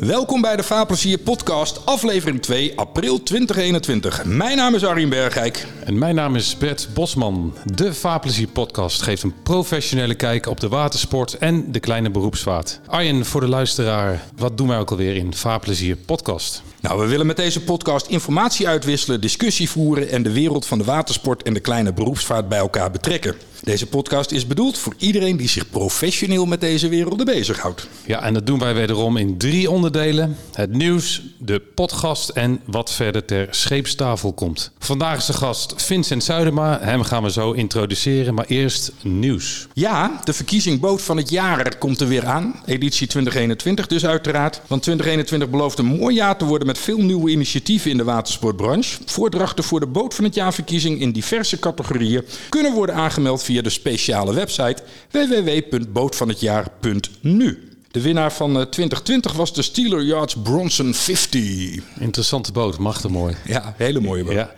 Welkom bij de Vaarplezier podcast, aflevering 2, april 2021. Mijn naam is Arjen Bergijk. En mijn naam is Bert Bosman. De Vaarplezier podcast geeft een professionele kijk op de watersport en de kleine beroepsvaart. Arjen, voor de luisteraar, wat doen wij ook alweer in Vaarplezier podcast? Nou, we willen met deze podcast informatie uitwisselen, discussie voeren en de wereld van de watersport en de kleine beroepsvaart bij elkaar betrekken. Deze podcast is bedoeld voor iedereen die zich professioneel met deze werelden bezighoudt. Ja, en dat doen wij wederom in drie onderdelen: het nieuws, de podcast en wat verder ter scheepstafel komt. Vandaag is de gast Vincent Zuidema. Hem gaan we zo introduceren, maar eerst nieuws. Ja, de verkiezing boot van het jaar komt er weer aan. Editie 2021 dus uiteraard. Want 2021 belooft een mooi jaar te worden met veel nieuwe initiatieven in de watersportbranche. Voordrachten voor de boot van het jaarverkiezing in diverse categorieën kunnen worden aangemeld via de speciale website www.bootvanhetjaar.nu. De winnaar van 2020 was de Steeler Yards Bronson 50. Interessante boot, machtig mooi. Ja, hele mooie boot. Ja.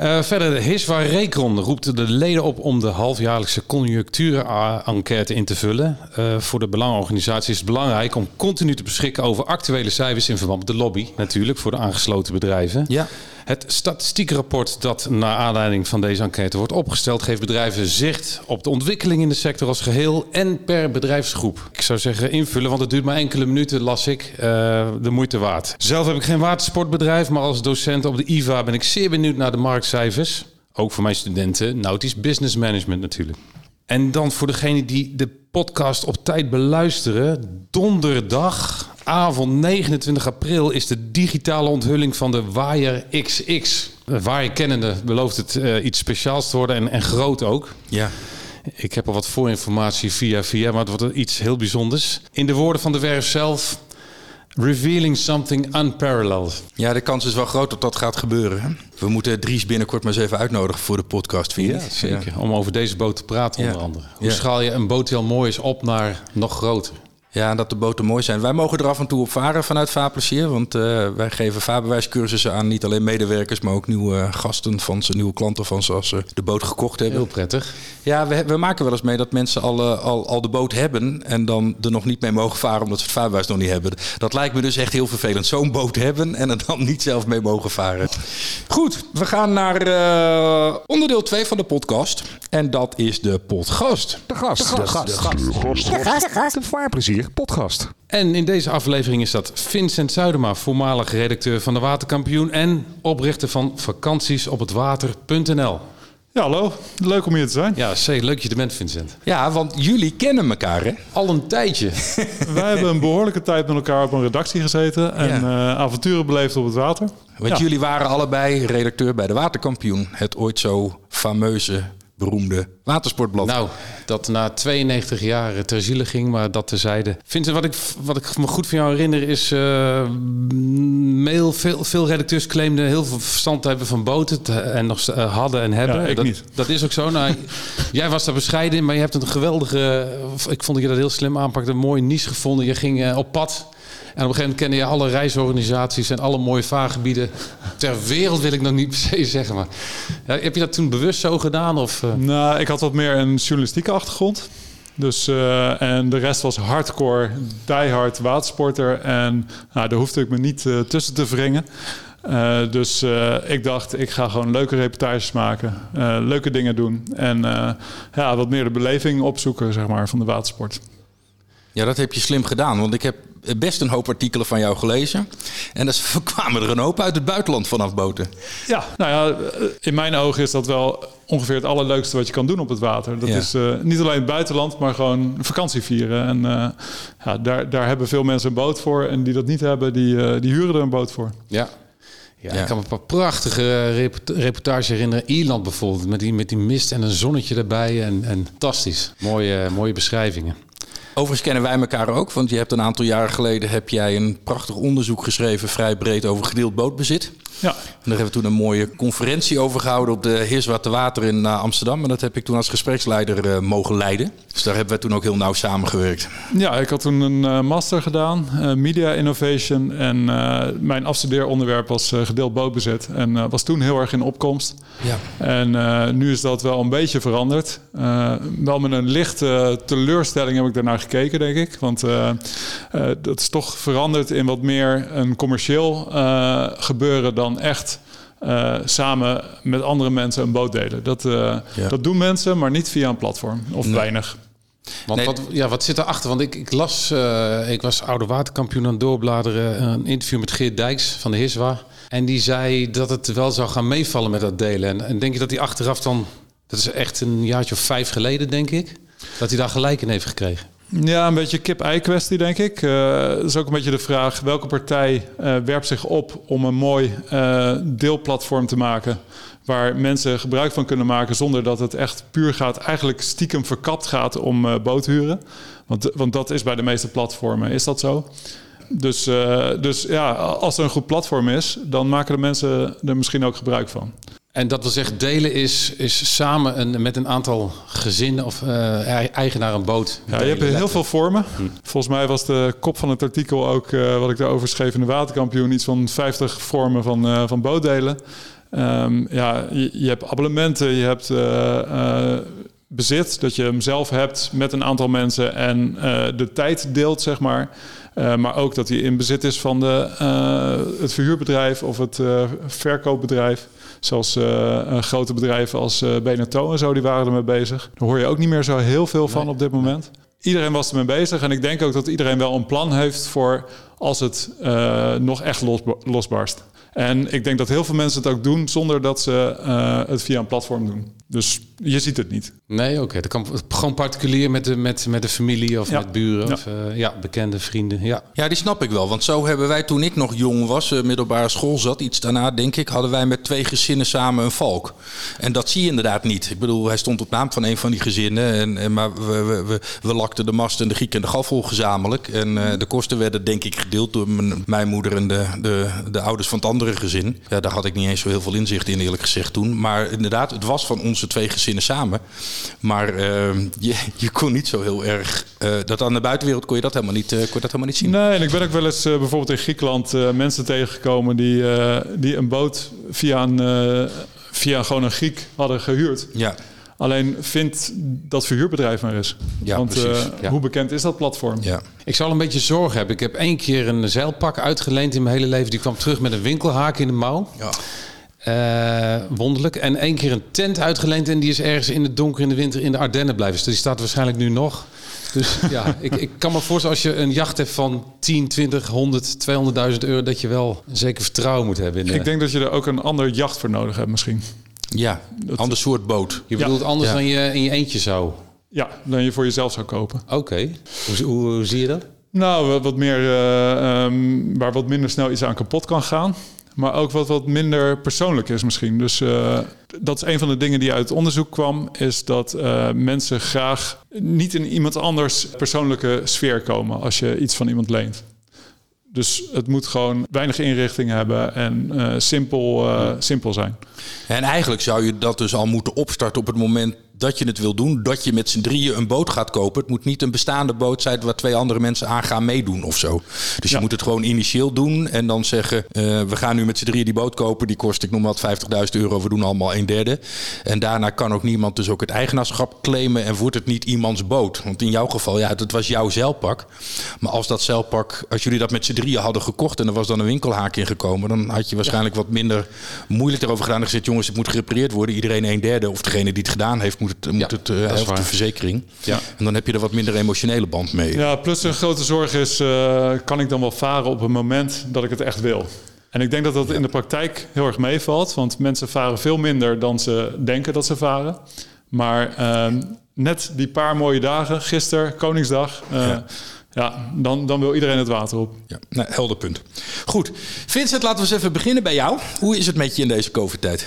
Uh, verder, Hiswa Recron roept de leden op om de halfjaarlijkse conjunctuur-enquête in te vullen. Uh, voor de belangenorganisatie is het belangrijk om continu te beschikken over actuele cijfers in verband met de lobby. Natuurlijk, voor de aangesloten bedrijven. Ja. Het statistiekrapport dat naar aanleiding van deze enquête wordt opgesteld, geeft bedrijven zicht op de ontwikkeling in de sector als geheel en per bedrijfsgroep. Ik zou zeggen invullen, want het duurt maar enkele minuten, las ik. Uh, de moeite waard. Zelf heb ik geen watersportbedrijf, maar als docent op de IVA ben ik zeer benieuwd naar de marktcijfers. Ook voor mijn studenten, nautisch business management natuurlijk. En dan voor degene die de podcast op tijd beluisteren, donderdag avond 29 april is de digitale onthulling van de Wire XX. Wire kennende belooft het uh, iets speciaals te worden en, en groot ook. Ja. Ik heb al wat voorinformatie via via, maar het wordt iets heel bijzonders. In de woorden van de werf zelf, revealing something unparalleled. Ja, de kans is wel groot dat dat gaat gebeuren. We moeten Dries binnenkort maar eens even uitnodigen voor de podcast, vind ja, zeker. Om over deze boot te praten onder andere. Hoe schaal je een boot die al mooi is op naar nog groter? Ja, en dat de boten mooi zijn. Wij mogen er af en toe op varen vanuit Vaarplezier. Want uh, wij geven vaarbewijscursussen aan niet alleen medewerkers, maar ook nieuwe gasten van ze, nieuwe klanten van ze als ze de boot gekocht hebben. Heel prettig. Ja, we, we maken wel eens mee dat mensen al, uh, al, al de boot hebben en dan er nog niet mee mogen varen omdat ze het vaarbewijs nog niet hebben. Dat lijkt me dus echt heel vervelend. Zo'n boot hebben en er dan niet zelf mee mogen varen. Goed, we gaan naar uh, onderdeel 2 van de podcast. En dat is de podcast. De gast. De gast. De gast. De gast. De gast. De gast. De vaarplezier podcast. En in deze aflevering is dat Vincent Zuidema, voormalig redacteur van de Waterkampioen en oprichter van vakantiesophetwater.nl. Ja, hallo. Leuk om hier te zijn. Ja, zeker. Leuk dat je er bent, Vincent. Ja, want jullie kennen elkaar, hè? Al een tijdje. Wij hebben een behoorlijke tijd met elkaar op een redactie gezeten en ja. uh, avonturen beleefd op het water. Want ja. jullie waren allebei redacteur bij de Waterkampioen. Het ooit zo fameuze beroemde watersportblad. Nou, dat na 92 jaar ter ziele ging, maar dat tezijde. Vincent, wat ik, wat ik me goed van jou herinner is... Uh, mail, veel, veel redacteurs claimden heel veel verstand te hebben van boten... Te, en nog uh, hadden en hebben. Ja, ik dat, niet. dat is ook zo. Nou, jij was daar bescheiden in, maar je hebt een geweldige... Ik vond dat je dat heel slim aanpakte. Een mooie niche gevonden. Je ging uh, op pad... En op een gegeven moment kende je alle reisorganisaties en alle mooie vaargebieden ter wereld, wil ik nog niet per se zeggen. Maar ja, heb je dat toen bewust zo gedaan? Of, uh... Nou, ik had wat meer een journalistieke achtergrond. Dus, uh, en de rest was hardcore, diehard watersporter. En nou, daar hoefde ik me niet uh, tussen te wringen. Uh, dus uh, ik dacht, ik ga gewoon leuke reportages maken, uh, leuke dingen doen en ja, wat meer de beleving opzoeken zeg maar, van de watersport. Ja, dat heb je slim gedaan, want ik heb best een hoop artikelen van jou gelezen. En er kwamen er een hoop uit het buitenland vanaf boten. Ja, nou ja, in mijn ogen is dat wel ongeveer het allerleukste wat je kan doen op het water. Dat Ja. is uh, niet alleen het buitenland, maar gewoon vakantie vieren. En uh, ja, daar, daar hebben veel mensen een boot voor. En die dat niet hebben, die, uh, die huren er een boot voor. Ja. Ja, Ja. ik kan me een paar prachtige report- reportages herinneren. Ierland bijvoorbeeld, met die, met die mist en een zonnetje erbij. En, en fantastisch. Mooie, mooie beschrijvingen. Overigens kennen wij elkaar ook, want je hebt een aantal jaren geleden heb jij een prachtig onderzoek geschreven, vrij breed over gedeeld bootbezit. Ja. En daar hebben we toen een mooie conferentie over gehouden op de Heerswater Water in uh, Amsterdam. En dat heb ik toen als gespreksleider uh, mogen leiden. Dus daar hebben we toen ook heel nauw samengewerkt. Ja, ik had toen een uh, master gedaan, Media Innovation. En mijn afstudeeronderwerp was gedeeld bootbezit. En was toen heel erg in opkomst. Ja. En nu is dat wel een beetje veranderd. wel met een lichte teleurstelling heb ik daarnaar gekeken, denk ik. Want dat is toch veranderd in wat meer een commercieel gebeuren dan echt uh, samen met andere mensen een boot delen. Dat, uh, ja. dat doen mensen, maar niet via een platform of nee. weinig. Want nee. wat, ja, wat zit erachter? Want ik, ik las, uh, ik was oude waterkampioen aan het doorbladeren, een interview met Geert Dijks van de Hiswa. En die zei dat het wel zou gaan meevallen met dat delen. En, en denk je dat hij achteraf dan, dat is echt een jaartje of vijf geleden, denk ik, dat hij daar gelijk in heeft gekregen? Ja, een beetje kip-ei kwestie, denk ik. Uh, dat is ook een beetje de vraag: welke partij uh, werpt zich op om een mooi uh, deelplatform te maken. Waar mensen gebruik van kunnen maken zonder dat het echt puur gaat, eigenlijk stiekem verkapt gaat om boothuren. Want, want dat is bij de meeste platformen, is dat zo? Dus, dus ja, als er een goed platform is, dan maken de mensen er misschien ook gebruik van. En dat wil zeggen, delen is, is samen een, met een aantal gezinnen of uh, eigenaar een boot. Ja, je hebt heel veel vormen. Hm. Volgens mij was de kop van het artikel ook, uh, wat ik daarover schreef in de Waterkampioen, iets van 50 vormen van, uh, van bootdelen. Um, ja, je, je, hebt abonnementen, je hebt bezit, dat je hem zelf hebt met een aantal mensen en de tijd deelt, zeg maar. Uh, maar ook dat hij in bezit is van de, uh, het verhuurbedrijf of het uh, verkoopbedrijf. Zoals grote bedrijven als Beneteau en zo, die waren ermee bezig. Daar hoor je ook niet meer zo heel veel van nee. op dit moment. Iedereen was ermee bezig en ik denk ook dat iedereen wel een plan heeft voor als het nog echt los, losbarst. En ik denk dat heel veel mensen het ook doen zonder dat ze het via een platform doen. Dus je ziet het niet. Nee, oké. Okay. Dat kan gewoon particulier met de, met, met de familie of ja. met buren Ja. of uh, ja, bekende vrienden. Ja. Ja, die snap ik wel. Want zo hebben wij toen ik nog jong was, uh, middelbare school zat, iets daarna denk ik, hadden wij met twee gezinnen samen een valk. En dat zie je inderdaad niet. Ik bedoel, hij stond op naam van een van die gezinnen. En, en, maar we, we, we, we lakten de mast en de giek en de gaffel gezamenlijk. En uh, de kosten werden denk ik gedeeld door mijn, mijn moeder en de, de, de ouders van het andere gezin. Ja, daar had ik niet eens zo heel veel inzicht in eerlijk gezegd toen. Maar inderdaad, het was van onze twee gezinnen samen. Maar uh, je, je kon niet zo heel erg... Uh, dat aan de buitenwereld kon je dat helemaal niet, uh, kon je dat helemaal niet zien. Nee, en ik ben ook wel eens uh, bijvoorbeeld in Griekenland mensen tegengekomen... die, die een boot via een, via gewoon een Griek hadden gehuurd. Ja. Alleen vindt dat verhuurbedrijf maar eens. Ja, Want precies. ja. hoe bekend is dat platform? Ja. Ik zal een beetje zorgen hebben. Ik heb één keer een zeilpak uitgeleend in mijn hele leven. Die kwam terug met een winkelhaak in de mouw. Ja. Uh, wonderlijk. En één keer een tent uitgeleend en die is ergens in het donker in de winter in de Ardennen blijven. Dus die staat waarschijnlijk nu nog. Dus ja, ik, ik kan me voorstellen als je een jacht hebt van 10, 20, 100, 200.000 euro, dat je wel zeker vertrouwen moet hebben. In de... Ik denk dat je er ook een ander jacht voor nodig hebt misschien. Ja, een ander soort boot. Je bedoelt Ja. anders Ja. dan je in je eentje zou. Ja, dan je voor jezelf zou kopen. Oké. Hoe, hoe, hoe zie je dat? Nou, wat- wat meer, eh, ehm, waar wat minder snel iets aan kapot kan gaan. Maar ook wat, wat minder persoonlijk is misschien. Dus eh, dat is een van de dingen die uit het onderzoek kwam. Is dat eh, mensen graag niet in iemand anders persoonlijke sfeer komen als je iets van iemand leent. Dus het moet gewoon weinig inrichting hebben en eh, simpel, simpel zijn. En eigenlijk zou je dat dus al moeten opstarten op het moment dat je het wil doen. Dat je met z'n drieën een boot gaat kopen. Het moet niet een bestaande boot zijn waar twee andere mensen aan gaan meedoen of zo. Dus Ja. je moet het gewoon initieel doen en dan zeggen... eh, we gaan nu met z'n drieën die boot kopen. Die kost, ik noem wat, 50.000 euro. We doen allemaal een derde. En daarna kan ook niemand dus ook het eigenaarschap claimen... en wordt het niet iemands boot. Want in jouw geval, ja, dat was jouw zeilpak. Maar als dat zeilpak, als jullie dat met z'n drieën hadden gekocht... en er was dan een winkelhaak ingekomen... dan had je waarschijnlijk wat minder moeilijk erover gedaan... en gezegd, jongens, het moet gerepareerd worden. Iedereen een derde of degene die het gedaan heeft... moet het, moet Ja, het uh, dat is helft de verzekering. Ja. En dan heb je er wat minder emotionele band mee. Ja, plus een grote zorg is, eh, kan ik dan wel varen op het moment dat ik het echt wil? En ik denk dat dat in de praktijk heel erg meevalt, want mensen varen veel minder dan ze denken dat ze varen. Maar ehm, net die paar mooie dagen, gisteren, Koningsdag, eh, Ja. ja, dan, dan wil iedereen het water op. Ja, nou, helder punt. Goed. Vincent, laten we eens even beginnen bij jou. Hoe is het met je in deze COVID-tijd?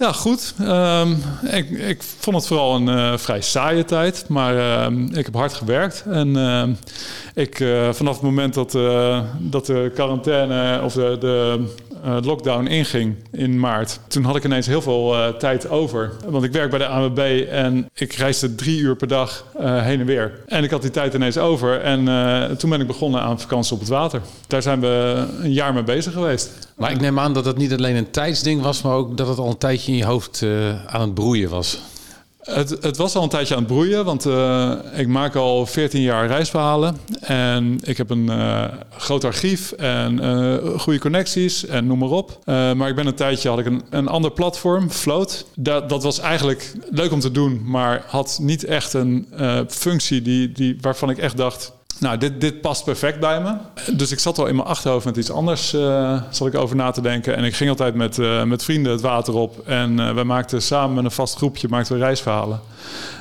Ja, goed. Ehm, ik, ik vond het vooral een eh, vrij saaie tijd, maar ehm, ik heb hard gewerkt. En ehm, ik, eh, vanaf het moment dat, eh, dat de quarantaine of de, de uh, lockdown inging in maart, toen had ik ineens heel veel uh, tijd over. Want ik werk bij de ANWB en ik reisde drie uur per dag uh, heen en weer. En ik had die tijd ineens over. En toen ben ik begonnen aan vakantie op het water. Daar zijn we een jaar mee bezig geweest. Maar ik neem aan dat het niet alleen een tijdsding was, maar ook dat het al een tijdje in je hoofd aan het broeien was. Het, het, was al een tijdje aan het broeien, want uh, ik maak al 14 jaar reisverhalen. En ik heb een uh, groot archief en uh, goede connecties en noem maar op. maar ik ben een tijdje, had ik een, een ander platform, Float. Dat, dat was eigenlijk leuk om te doen, maar had niet echt een functie die, die, waarvan ik echt dacht... Nou, dit, dit past perfect bij me. Dus ik zat al in mijn achterhoofd met iets anders uh, zat ik over na te denken. En ik ging altijd met, uh, met vrienden het water op. En uh, wij maakten samen met een vast groepje maakten reisverhalen.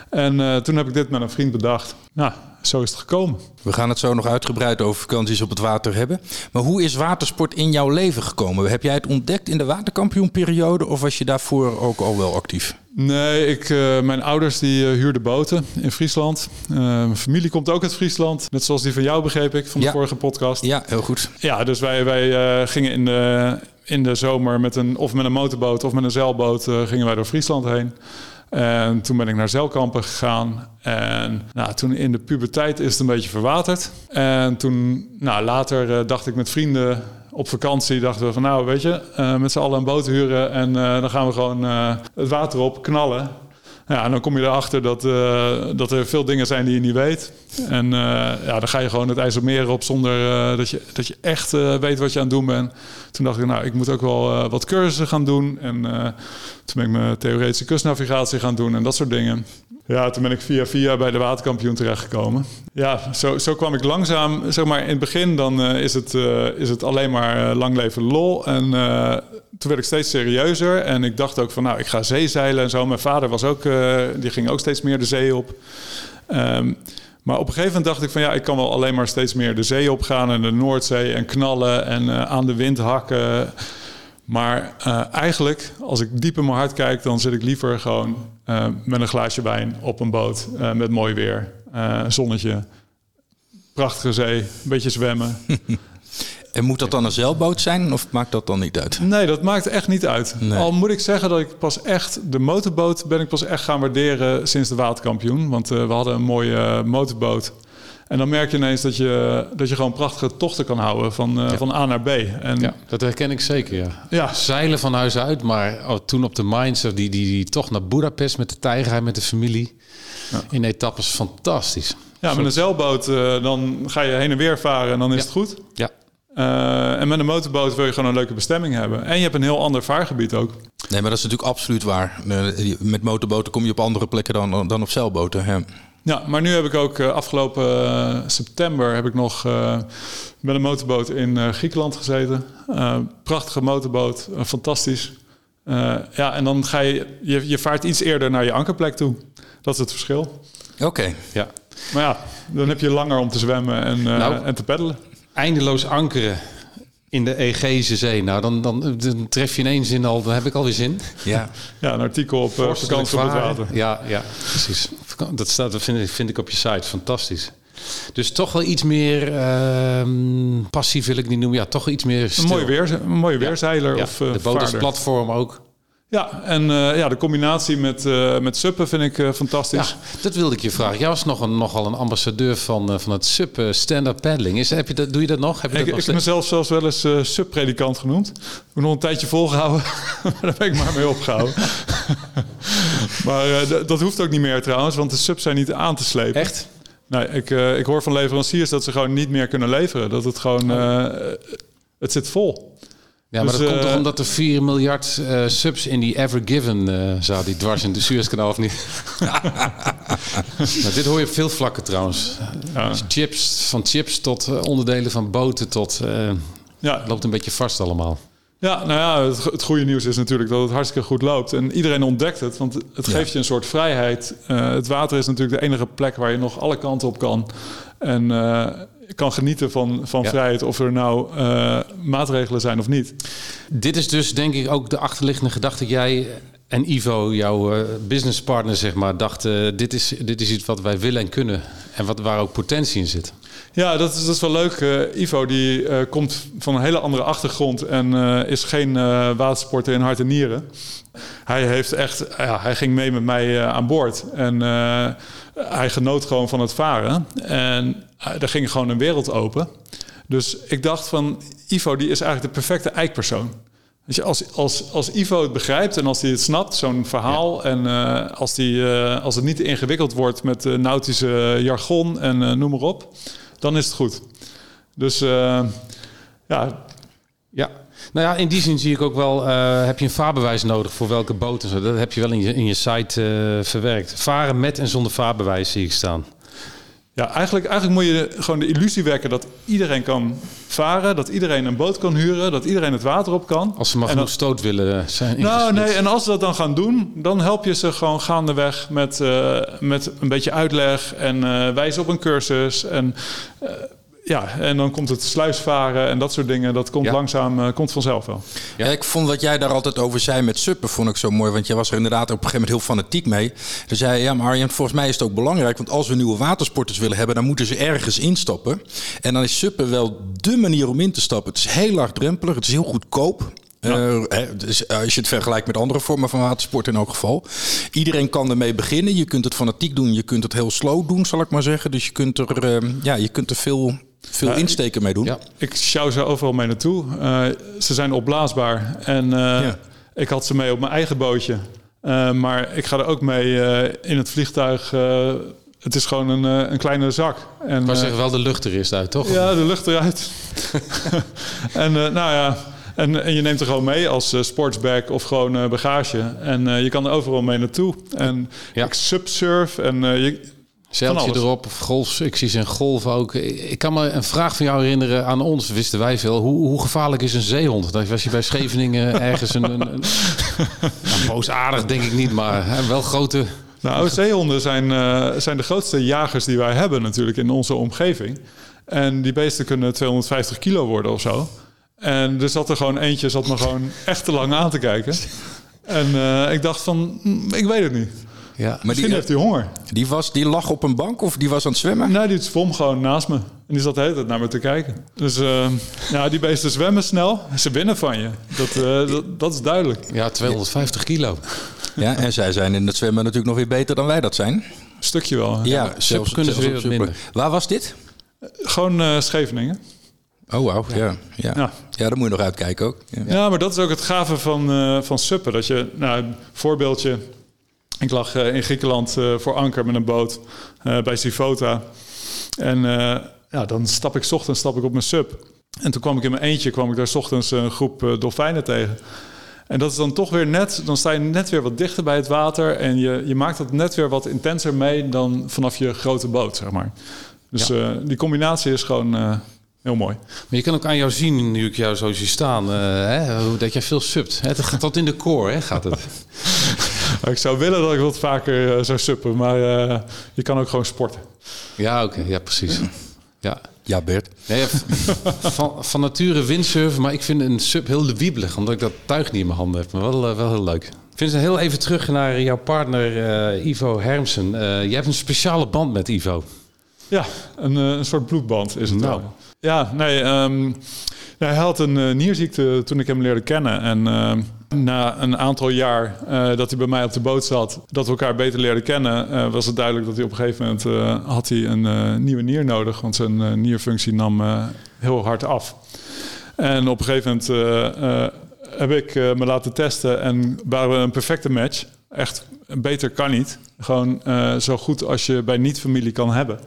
En toen heb ik dit met een vriend bedacht. Nou, zo is het gekomen. We gaan het zo nog uitgebreid over vakanties op het water hebben. Maar hoe is watersport in jouw leven gekomen? Heb jij het ontdekt in de waterkampioenperiode of was je daarvoor ook al wel actief? Nee, ik, uh, mijn ouders die uh, huurden boten in Friesland. Uh, mijn familie komt ook uit Friesland. Net zoals die van jou begreep ik, van de ja. vorige podcast. Ja, heel goed. Ja, dus wij, wij gingen in de, in de zomer met een, of met een motorboot of met een zeilboot gingen wij door Friesland heen. En toen ben ik naar zeilkampen gegaan. En nou, toen in de puberteit is het een beetje verwaterd. En toen, nou, later dacht ik met vrienden op vakantie dachten we van nou, weet je, uh, met z'n allen een boot huren en uh, dan gaan we gewoon het water op knallen. Ja, en dan kom je erachter dat, dat er veel dingen zijn die je niet weet. En ja, dan ga je gewoon het IJsselmeer op zonder dat, je, dat je echt weet wat je aan het doen bent. Toen dacht ik, nou, ik moet ook wel wat cursussen gaan doen. En toen ben ik mijn theoretische kustnavigatie gaan doen en dat soort dingen. Ja, toen ben ik via via bij de waterkampioen terechtgekomen. Ja, zo, zo kwam ik langzaam, zeg maar in het begin dan is, het, is het alleen maar lang leven lol. En toen werd ik steeds serieuzer en ik dacht ook van nou, ik ga zeezeilen en zo. Mijn vader was ook, die ging ook steeds meer de zee op. Um, maar op een gegeven moment dacht ik van ja, ik kan wel alleen maar steeds meer de zee opgaan en de Noordzee en knallen en aan de wind hakken. Maar uh, eigenlijk, als ik diep in mijn hart kijk, dan zit ik liever gewoon met een glaasje wijn op een boot met mooi weer, zonnetje, prachtige zee, een beetje zwemmen. en moet dat dan een zeilboot zijn of maakt dat dan niet uit? Nee, dat maakt echt niet uit. Nee. Al moet ik zeggen dat ik pas echt de motorboot ben ik pas echt gaan waarderen sinds de waterkampioen. Want we hadden een mooie motorboot. En dan merk je ineens dat je, dat je gewoon prachtige tochten kan houden van, uh, ja. van A naar B. En, ja, dat herken ik zeker, ja. ja. Zeilen van huis uit, maar oh, toen op de Mainzer, die, die, die toch naar Budapest met de tijger, met de familie. Ja. In etappes, fantastisch. Ja, met een zeilboot, uh, dan ga je heen en weer varen en dan is ja. het goed. Ja. Uh, en met een motorboot wil je gewoon een leuke bestemming hebben. En je hebt een heel ander vaargebied ook. Nee, maar dat is natuurlijk absoluut waar. Met motorboten kom je op andere plekken dan, dan op zeilboten. Ja. Ja, maar nu heb ik ook uh, afgelopen uh, september heb ik nog uh, met een motorboot in Griekenland gezeten. prachtige motorboot, fantastisch. ja, en dan ga je, je, je vaart iets eerder naar je ankerplek toe. Dat is het verschil. Oké. Okay. Ja. Maar ja, dan heb je langer om te zwemmen en, nou, en te peddelen. Eindeloos ankeren in de Egeïsche Zee. Nou, dan, dan, dan, tref je ineens in al, dan heb ik alweer zin. Ja, ja een artikel op uh, vakantie op het water. Ja, ja, precies. Dat, staat, dat vind, ik, vind ik op je site fantastisch. Dus toch wel iets meer uh, passief wil ik niet noemen. Ja, toch iets meer stil. Een mooie, weer, een mooie weerzeiler ja, of uh, De boot als platform ook. Ja, en uh, ja, de combinatie met, uh, met suppen vind ik uh, fantastisch. Ja, dat wilde ik je vragen. Jij was nog een, nogal een ambassadeur van, van het sub stand-up paddling. Is, heb je dat, doe je dat nog? Heb je ik nog ik heb mezelf zelfs wel eens sub-predikant genoemd. Ik heb nog een tijdje volgehouden, maar daar ben ik maar mee opgehouden. maar dat hoeft ook niet meer trouwens, want de subs zijn niet aan te slepen. Echt? Nee, ik, ik hoor van leveranciers dat ze gewoon niet meer kunnen leveren. Dat het gewoon... het zit vol. Ja, maar dus, dat komt toch omdat er 4 miljard uh, subs in die Ever Given uh, zaten, die dwars in de Suezkanaal of niet? nou, dit hoor je op veel vlakken trouwens. Dus chips, van chips tot onderdelen van boten tot... ja. loopt een beetje vast allemaal. Ja, nou ja, het, het, goede nieuws is natuurlijk dat het hartstikke goed loopt. En iedereen ontdekt het, want het geeft ja. je een soort vrijheid. het water is natuurlijk de enige plek waar je nog alle kanten op kan. En kan genieten van, van ja. vrijheid, of er nou uh, maatregelen zijn of niet. Dit is dus denk ik ook de achterliggende gedachte. Jij en Ivo, jouw uh, businesspartner, zeg maar, dachten: dit, is, dit is iets wat wij willen en kunnen. En wat, waar ook potentie in zit. Ja, dat is, dat is wel leuk. Eh, Ivo die eh, komt van een hele andere achtergrond en eh, is geen watersporter in hart en nieren. Hij heeft echt, ja, hij ging mee met mij aan boord en hij genoot gewoon van het varen. En er ging gewoon een wereld open. Dus ik dacht van Ivo die is eigenlijk de perfecte eikpersoon. Dus als, als, als Ivo het begrijpt en als hij het snapt, zo'n verhaal, en als, die, als het niet ingewikkeld wordt met nautische jargon en noem maar op, dan is het goed. Dus uh, ja. Ja, nou ja, in die zin zie ik ook wel, uh, heb je een vaarbewijs nodig voor welke boten? Dat heb je wel in je, in je site uh, verwerkt. Varen met en zonder vaarbewijs zie ik staan. Ja, eigenlijk, eigenlijk moet je gewoon de illusie wekken dat iedereen kan varen, dat iedereen een boot kan huren, dat iedereen het water op kan. Als ze maar genoeg stoot willen zijn. Nou, nee, en als ze dat dan gaan doen, dan help je ze gewoon gaandeweg met, uh, met een beetje uitleg en uh, wijzen op een cursus. En uh, ja, en dan komt het sluisvaren en dat soort dingen. Dat komt langzaam, uh, komt vanzelf wel. Ja, ik vond wat jij daar altijd over zei met suppen, vond ik zo mooi. Want jij was er inderdaad op een gegeven moment heel fanatiek mee. Dan zei je, ja maar Arjen, volgens mij is het ook belangrijk. Want als we nieuwe watersporters willen hebben, dan moeten ze ergens instappen. En dan is suppen wel dé manier om in te stappen. Het is heel laagdrempelig, het is heel goedkoop. Ja. Uh, dus als je het vergelijkt met andere vormen van watersport in elk geval. Iedereen kan ermee beginnen. Je kunt het fanatiek doen, je kunt het heel slow doen, zal ik maar zeggen. Dus je kunt er, uh, ja, je kunt er veel veel insteken mee doen. Ja. Ik sjouw ze overal mee naartoe. Uh, ze zijn opblaasbaar. En uh, ik had ze mee op mijn eigen bootje. Uh, maar ik ga er ook mee in het vliegtuig. het is gewoon een, een kleine zak. En, maar zeg wel de lucht er is uit, toch? Ja, de lucht eruit. en nou ja... En, en, je neemt er gewoon mee als uh, sportsbag of gewoon bagage. En je kan er overal mee naartoe. En ja. ik subsurf en je, Zeiltje erop, of zie zijn golf ook. Ik kan me een vraag van jou herinneren aan ons, wisten wij veel. Hoe, hoe gevaarlijk is een zeehond? Dat was je bij Scheveningen ergens een... een, een nou, boosaardig denk ik niet, maar hè, wel grote... Nou, zeehonden zijn, uh, zijn de grootste jagers die wij hebben natuurlijk in onze omgeving. En die beesten kunnen 250 kilo worden of zo. En er zat er gewoon eentje, zat me gewoon echt te lang aan te kijken. En uh, ik dacht van, mm, ik weet het niet. Ja. Maar Misschien die, heeft hij honger. Die, was, die lag op een bank of die was aan het zwemmen? Nee, die zwom gewoon naast me. En die zat de hele tijd naar me te kijken. Dus uh, ja, die beesten zwemmen snel. Ze winnen van je. Dat, uh, dat, dat, is duidelijk. Ja, 250 kilo. Ja, en zij zijn in het zwemmen natuurlijk nog weer beter dan wij dat zijn. Een stukje wel. Ja, ja zelfs kunnen ze weer minder. Waar was dit? Gewoon uh, Scheveningen. Oh, wauw. Ja. Ja. Ja. ja. daar moet je nog uitkijken ook. Ja, ja maar dat is ook het gave van, uh, van suppen. Dat je, nou, voorbeeldje ik lag eh, in Griekenland eh, voor anker met een boot eh, bij Sivota. En ja, dan stap ik ochtends stap ik op mijn sub. En toen kwam ik in mijn eentje, kwam ik daar ochtends een groep dolfijnen tegen. En dat is dan toch weer net, dan sta je net weer wat dichter bij het water. En je, je maakt dat net weer wat intenser mee dan vanaf je grote boot, zeg maar. Dus die combinatie is gewoon heel mooi. Maar je kan ook aan jou zien, nu ik jou zo zie staan, hè, dat jij veel subt. Het gaat tot in de core, hè, gaat het. ik zou willen dat ik wat vaker uh, zou suppen, maar uh, je kan ook gewoon sporten. Ja, oké. Okay. Ja, precies. Ja. Ja, Bert. Nee, van, van nature windsurfen, maar ik vind een sub heel wiebelig, omdat ik dat tuig niet in mijn handen heb. Maar wel, uh, wel heel leuk. Ik vind het heel even terug naar jouw partner Ivo Hermsen. je hebt een speciale band met Ivo. Ja, een, een soort bloedband is het nou. Ja, nee, um, hij had een nierziekte toen ik hem leerde kennen. En ehm, na een aantal jaar uh, dat hij bij mij op de boot zat, dat we elkaar beter leerden kennen, was het duidelijk dat hij op een gegeven moment had hij een nieuwe nier nodig, want zijn nierfunctie nam heel hard af. En op een gegeven moment heb ik me laten testen en waren we een perfecte match. Echt beter kan niet. Gewoon zo goed als je bij niet-familie kan hebben.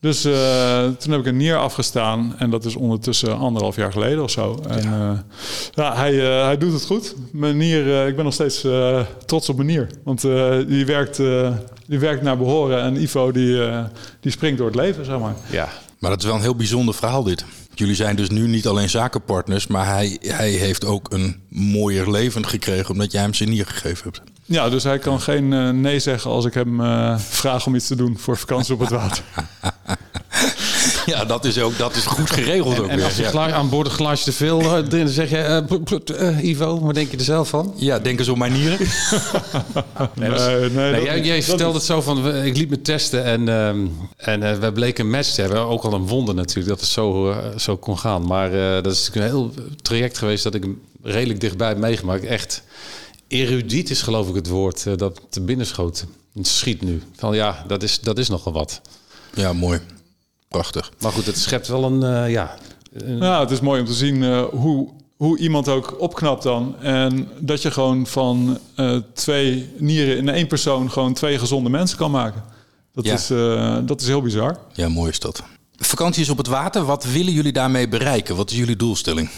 Dus uh, toen heb ik een nier afgestaan. En dat is ondertussen anderhalf jaar geleden of zo. En ja, uh, ja hij, uh, hij doet het goed. Mijn nier, ik ben nog steeds trots op mijn nier. Want die, werkt, die werkt naar behoren. En Ivo die, die springt door het leven, zeg maar. Ja, maar dat is wel een heel bijzonder verhaal dit. Jullie zijn dus nu niet alleen zakenpartners, maar hij, hij heeft ook een mooier leven gekregen omdat jij hem zijn nier gegeven hebt. Ja, dus hij kan geen uh, nee zeggen als ik hem uh, vraag om iets te doen voor vakantie op het water. Ja, dat is ook dat is goed geregeld ook En weer. als je ja. aan boord een glaasje te veel eh, drinkt, dan zeg je... eh, eh, Ivo, wat denk je er zelf van? Ja, denk eens op mijn nieren. Nee, Nee, nee, Nee, jij, jij vertelde het zo van, ik liet me testen en, ehm, en eh, we bleken een match te hebben. Ook al een wonder natuurlijk dat het zo, eh, zo kon gaan. Maar eh, dat is natuurlijk een heel traject geweest dat ik hem redelijk dichtbij heb meegemaakt. Echt erudiet is geloof ik het woord eh, dat te binnen schoot. Het schiet nu. Van ja, dat is, dat is nogal wat. Ja, mooi. Prachtig. Maar goed, het schept wel een, eh, ja... een- Ja, het is mooi om te zien eh, hoe, hoe iemand ook opknapt dan. En dat je gewoon van eh, twee nieren in één persoon gewoon twee gezonde mensen kan maken. Dat, Ja. is, eh, dat is heel bizar. Ja, mooi is dat. Vakantie is op het water. Wat willen jullie daarmee bereiken? Wat is jullie doelstelling?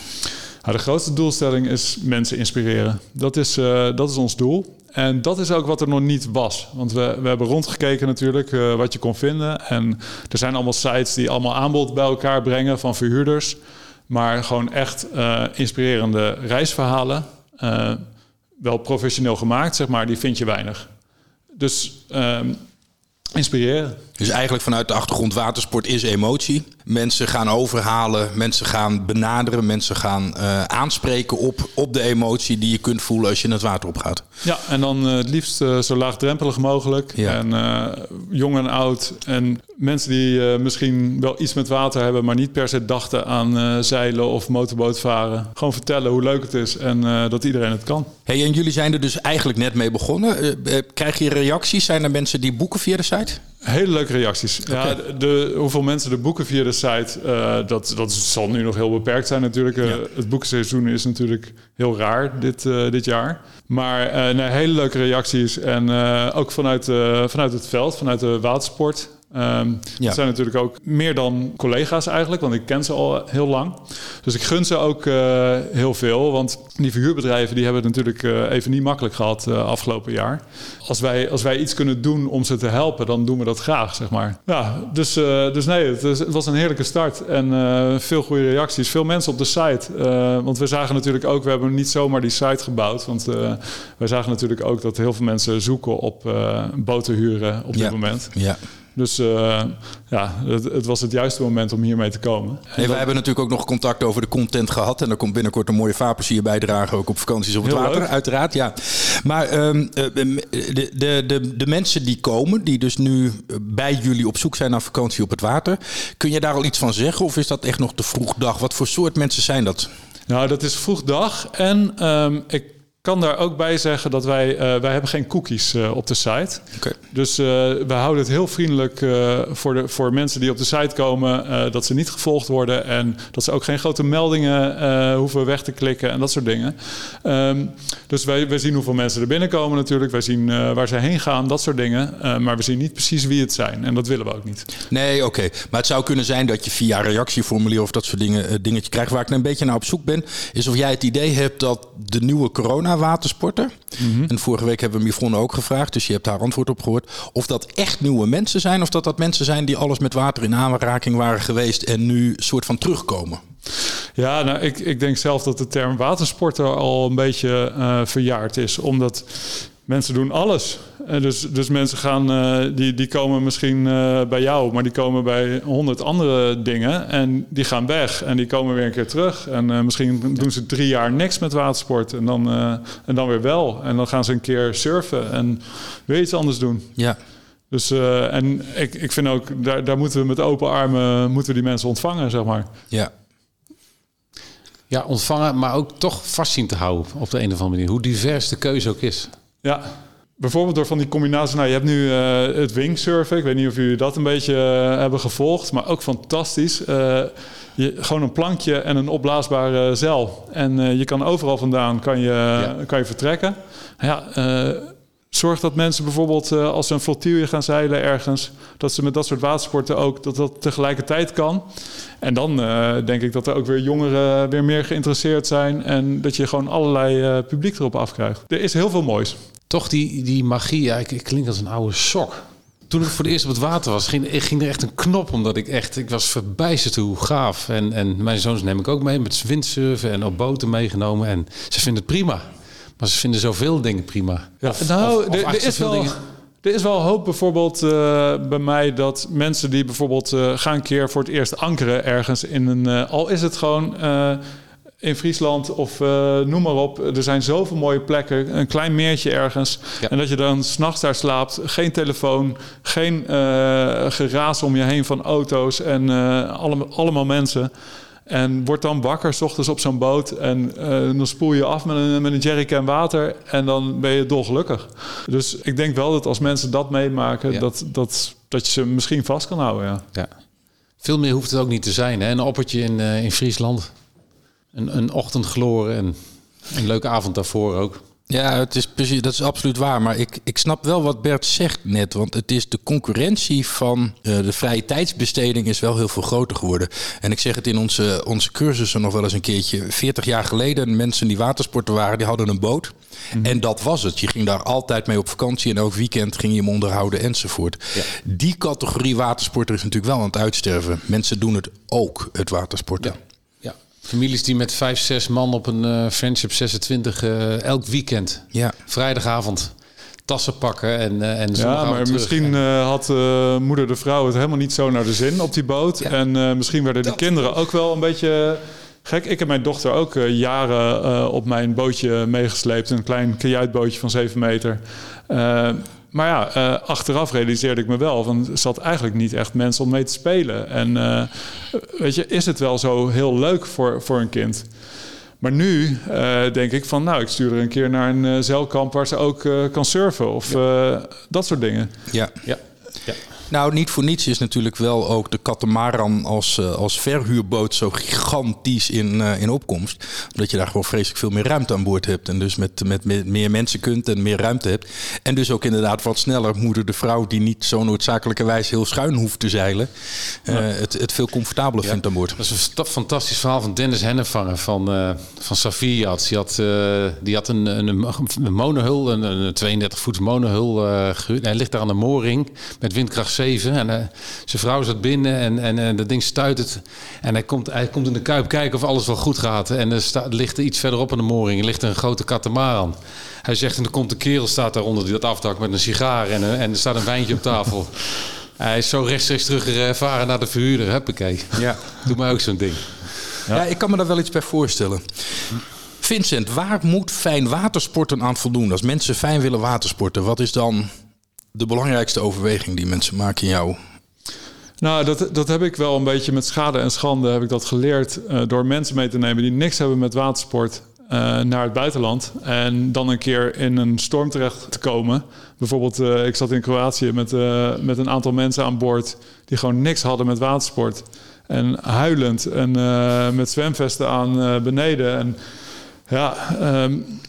De grootste doelstelling is mensen inspireren. Dat is, eh, dat is ons doel. En dat is ook wat er nog niet was. Want we, we hebben rondgekeken natuurlijk eh, wat je kon vinden. En er zijn allemaal sites die allemaal aanbod bij elkaar brengen van verhuurders. Maar gewoon echt eh, inspirerende reisverhalen. wel professioneel gemaakt, zeg maar, die vind je weinig. Dus ehm, inspireren. Dus eigenlijk vanuit de achtergrond watersport is emotie. Mensen gaan overhalen, mensen gaan benaderen, mensen gaan eh, aanspreken op, op de emotie die je kunt voelen als je in het water opgaat. Ja, en dan eh, het liefst eh, zo laagdrempelig mogelijk. Ja. En jong en oud. En mensen die misschien wel iets met water hebben, maar niet per se dachten aan zeilen of motorboot varen. Gewoon vertellen hoe leuk het is en dat iedereen het kan. Hey, en jullie zijn er dus eigenlijk net mee begonnen. Krijg je reacties? Zijn er mensen die boeken via de site? Hele leuke reacties. Ja, de, hoeveel mensen de boeken via de site, eh, dat, dat zal nu nog heel beperkt zijn natuurlijk. Eh, Het boekenseizoen is natuurlijk heel raar dit, eh, dit jaar. Maar nee, hele leuke reacties. En ook vanuit, vanuit het veld, vanuit de watersport. Ja. Het zijn natuurlijk ook meer dan collega's eigenlijk, want ik ken ze al heel lang. Dus ik gun ze ook eh, heel veel, want die verhuurbedrijven die hebben het natuurlijk eh, even niet makkelijk gehad eh, afgelopen jaar. Als wij, als wij iets kunnen doen om ze te helpen, dan doen we dat graag, zeg maar. Ja, dus, dus nee, het, is- het was een heerlijke start en veel goede reacties. Veel mensen op de site, want we zagen natuurlijk ook, we hebben niet zomaar die site gebouwd, want wij zagen natuurlijk ook dat heel veel mensen zoeken op boten huren op dit Ja. moment. Ja. Dus eh, ja, het, het was het juiste moment om hiermee te komen. En Hey, dat- wij hebben natuurlijk ook nog contact over de content gehad. En er komt binnenkort een mooie vaarplezier bijdragen. Ook op vakanties op het Heel water, leuk. uiteraard. Ja. Maar ehm, eh, de, de, de, de mensen die komen, die dus nu bij jullie op zoek zijn naar vakantie op het water. Kun je daar al iets van zeggen? Of is dat echt nog te vroeg dag? Wat voor soort mensen zijn dat? Nou, dat is vroeg dag. En ehm, ik kan daar ook bij zeggen dat wij, eh, wij hebben geen cookies eh, op de site. Oké. Dus eh, we houden het heel vriendelijk voor, de, voor mensen die op de site komen, dat ze niet gevolgd worden en dat ze ook geen grote meldingen hoeven weg te klikken en dat soort dingen. Ehm, dus wij, wij zien hoeveel mensen er binnenkomen natuurlijk, wij zien waar ze heen gaan, dat soort dingen. Maar we zien niet precies wie het zijn en dat willen we ook niet. Nee, oké. Maar het zou kunnen zijn dat je via reactieformulier of dat soort dingen dingetje krijgt. Waar ik een beetje naar op zoek ben, is of jij het idee hebt dat de nieuwe corona-watersporter. En vorige week hebben we Mifron ook gevraagd, dus je hebt haar antwoord op gehoord. Of dat echt nieuwe mensen zijn, of dat dat mensen zijn die alles met water in aanraking waren geweest en nu soort van terugkomen. Ja, nou, ik, ik denk zelf dat de term watersporter al een beetje eh, verjaard is. Omdat mensen doen alles. En dus, dus mensen gaan, eh, die, die komen misschien eh, bij jou, maar die komen bij honderd andere dingen. En die gaan weg en die komen weer een keer terug. En eh, misschien doen ze drie jaar niks met watersport en dan, eh, en dan weer wel. En dan gaan ze een keer surfen en weer iets anders doen. Ja. Dus eh, en ik, ik vind ook, daar, daar moeten we met open armen moeten we die mensen ontvangen, zeg maar. Ja. Ja, ontvangen, maar ook toch vast zien te houden op de een of andere manier. Hoe divers de keuze ook is. Ja, bijvoorbeeld door van die combinaties. Nou, je hebt nu eh, het wingsurfen. Ik weet niet of jullie dat een beetje eh, hebben gevolgd, maar ook fantastisch. Eh, je, gewoon een plankje en een opblaasbare zeil. En je kan overal vandaan kan je, kan je vertrekken. Ja, zorg dat mensen bijvoorbeeld als ze een flotilje gaan zeilen ergens, dat ze met dat soort watersporten ook dat dat tegelijkertijd kan. En dan denk ik dat er ook weer jongeren weer meer geïnteresseerd zijn en dat je gewoon allerlei publiek erop afkrijgt. Er is heel veel moois. Toch die, die magie, ja, ik, ik klink als een oude sok. Toen ik voor het eerst op het water was, ging, ik ging er echt een knop. Omdat ik echt, ik was verbijsterd hoe gaaf. En, en mijn zoons neem ik ook mee met windsurfen en op boten meegenomen. En ze vinden het prima. Maar ze vinden zoveel dingen prima. Ja, nou, of- of er- is wel- dingen- Er is wel hoop bijvoorbeeld uh, bij mij dat mensen die bijvoorbeeld uh, gaan een keer voor het eerst ankeren ergens in een... Uh, al is het gewoon in Friesland of noem maar op. Er zijn zoveel mooie plekken, een klein meertje ergens. Ja. En dat je dan s'nachts daar slaapt, geen telefoon, geen geraas om je heen van auto's en allemaal, allemaal mensen. En wordt dan wakker s ochtends op zo'n boot. En uh, dan spoel je af met een, met een jerrycan water. En dan ben je dolgelukkig. Dus ik denk wel dat als mensen dat meemaken, dat, dat, dat je ze misschien vast kan houden. Ja. ja. Veel meer hoeft het ook niet te zijn. Hè? Een oppertje in, uh, in Friesland. Een, een ochtendgloren en een leuke avond daarvoor ook. Ja, het is precies, dat is absoluut waar. Maar ik, ik snap wel wat Bert zegt net. Want het is de concurrentie van uh, de vrije tijdsbesteding is wel heel veel groter geworden. En ik zeg het in onze, onze cursussen nog wel eens een keertje. 40 jaar geleden, mensen die watersporten waren, die hadden een boot. Mhm. En dat was het. Je ging daar altijd mee op vakantie. En elk weekend ging je hem onderhouden enzovoort. Ja. Die categorie watersporter is natuurlijk wel aan het uitsterven. Mensen doen het ook, het watersporten. Ja. Families die met vijf, zes man op een uh, Friendship 26 uh, elk weekend. Ja. Vrijdagavond tassen pakken en, uh, en Ja, maar terug. misschien uh, had uh, moeder de vrouw het helemaal niet zo naar de zin op die boot. Ja. En misschien werden de kinderen ook wel een beetje gek. Ik heb mijn dochter ook jaren op mijn bootje meegesleept. Een klein kajuitbootje van 7 meter. Maar ja, uh, achteraf realiseerde ik me wel van er zat eigenlijk niet echt mensen om mee te spelen. En uh, weet je, is het wel zo heel leuk voor, voor een kind? Maar nu uh, denk ik van, nou, ik stuur er een keer naar een zeilkamp waar ze ook kan surfen of ja. dat soort dingen. Ja, ja. Nou, niet voor niets is natuurlijk wel ook de katamaran als, uh, als verhuurboot zo gigantisch in, uh, in opkomst. Omdat je daar gewoon vreselijk veel meer ruimte aan boord hebt. En dus met, met, met meer mensen kunt en meer ruimte hebt. En dus ook inderdaad wat sneller moeder de vrouw die niet zo noodzakelijkerwijs heel schuin hoeft te zeilen. Uh, ja. het, het veel comfortabeler ja. vindt aan boord. Dat is een fantastisch verhaal van Dennis Hennevanger van, uh, van. Die had, die had een, een, een monohul, een, een 32 voet monohul. hij ligt daar aan de mooring met windkracht en uh, zijn vrouw zat binnen en, en, en dat ding stuit En hij komt, hij komt in de kuip kijken of alles wel goed gaat. En er, staat, ligt er iets verderop aan de mooring. Er ligt een grote katamaran. Hij zegt, en er komt een kerel staat daaronder die dat aftakt met een sigaar. En, en er staat een wijntje op tafel. hij is zo rechtstreeks teruggevaren naar de verhuurder. Huppakee. Ja. Doe mij ook zo'n ding. Ja. ja, ik kan me daar wel iets bij voorstellen. Vincent, waar moet fijn watersporten aan voldoen? Als mensen fijn willen watersporten, wat is dan de belangrijkste overweging die mensen maken in jou? Nou, dat, dat heb ik wel een beetje met schade en schande heb ik dat geleerd uh, door mensen mee te nemen die niks hebben met watersport. Uh, naar het buitenland en dan een keer in een storm terecht te komen. Bijvoorbeeld, uh, ik zat in Kroatië met, met een aantal mensen aan boord die gewoon niks hadden met watersport. En huilend en met zwemvesten aan beneden. En ja, um,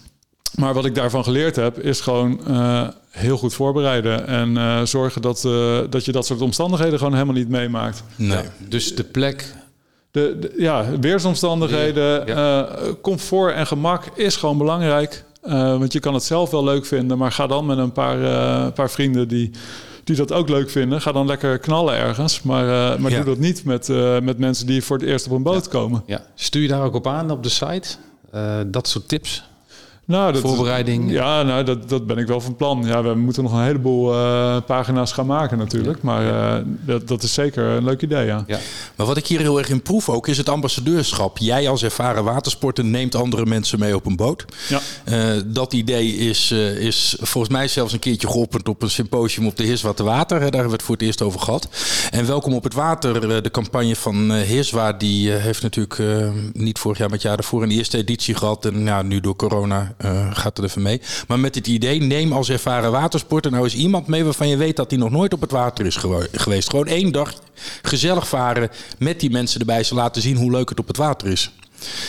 maar wat ik daarvan geleerd heb, is gewoon uh, heel goed voorbereiden. En uh, zorgen dat, uh, dat je dat soort omstandigheden gewoon helemaal niet meemaakt. Nee. Ja, dus de plek. De, de ja, weersomstandigheden, ja. comfort en gemak is gewoon belangrijk. want je kan het zelf wel leuk vinden, maar ga dan met een paar, paar vrienden die, die dat ook leuk vinden. Ga dan lekker knallen ergens. Maar, maar ja. doe dat niet met, met mensen die voor het eerst op een boot komen. Ja. Stuur je daar ook op aan op de site? dat soort tips? Nou, dat, Voorbereiding. Ja, nou, dat, dat ben ik wel van plan. Ja, we moeten nog een heleboel uh, pagina's gaan maken natuurlijk. Maar uh, dat, dat is zeker een leuk idee, ja. ja. Maar wat ik hier heel erg in proef ook, is het ambassadeurschap. Jij als ervaren watersporter neemt andere mensen mee op een boot. Ja. Uh, dat idee is, is volgens mij zelfs een keertje geopperd op een symposium op de Hiswa Water. Daar hebben we het voor het eerst over gehad. En Welkom op het Water, de campagne van Hiswa, die heeft natuurlijk niet vorig jaar, maar het jaar daarvoor een eerste editie gehad. En ja, nu door corona uh, gaat er even mee. Maar met het idee, neem als ervaren watersporter nou eens iemand mee waarvan je weet dat hij nog nooit op het water is geweest. Gewoon één dag gezellig varen met die mensen erbij. Ze laten zien hoe leuk het op het water is.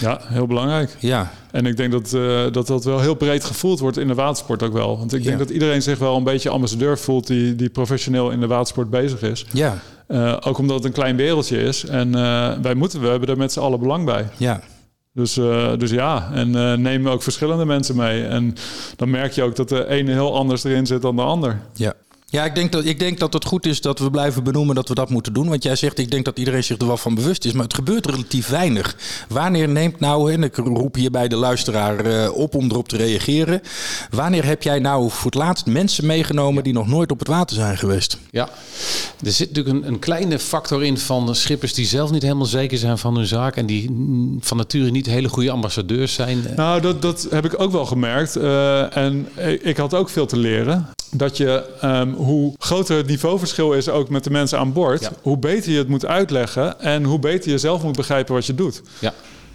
Ja, heel belangrijk. Ja. En ik denk dat, uh, dat dat wel heel breed gevoeld wordt in de watersport ook wel. Want ik denk ja. dat iedereen zich wel een beetje ambassadeur voelt die, die professioneel in de watersport bezig is. Ja. Uh, ook omdat het een klein wereldje is. En uh, wij moeten, we hebben er met z'n allen belang bij. Ja. Dus, uh, dus ja, en uh, neem ook verschillende mensen mee. En dan merk je ook dat de ene heel anders erin zit dan de ander. Ja. Ja, ik denk, dat, ik denk dat het goed is dat we blijven benoemen dat we dat moeten doen. Want jij zegt, ik denk dat iedereen zich er wel van bewust is. Maar het gebeurt relatief weinig. Wanneer neemt nou, en ik roep hier bij de luisteraar eh, op om erop te reageren. Wanneer heb jij nou voor het laatst mensen meegenomen die nog nooit op het water zijn geweest? Ja, er zit natuurlijk een, een kleine factor in van schippers die zelf niet helemaal zeker zijn van hun zaak. En die van nature niet hele goede ambassadeurs zijn. Nou, dat, dat heb ik ook wel gemerkt. Uh, en ik had ook veel te leren. Dat je, um, hoe groter het niveauverschil is ook met de mensen aan boord, ja. hoe beter je het moet uitleggen en hoe beter je zelf moet begrijpen wat je doet. Ja.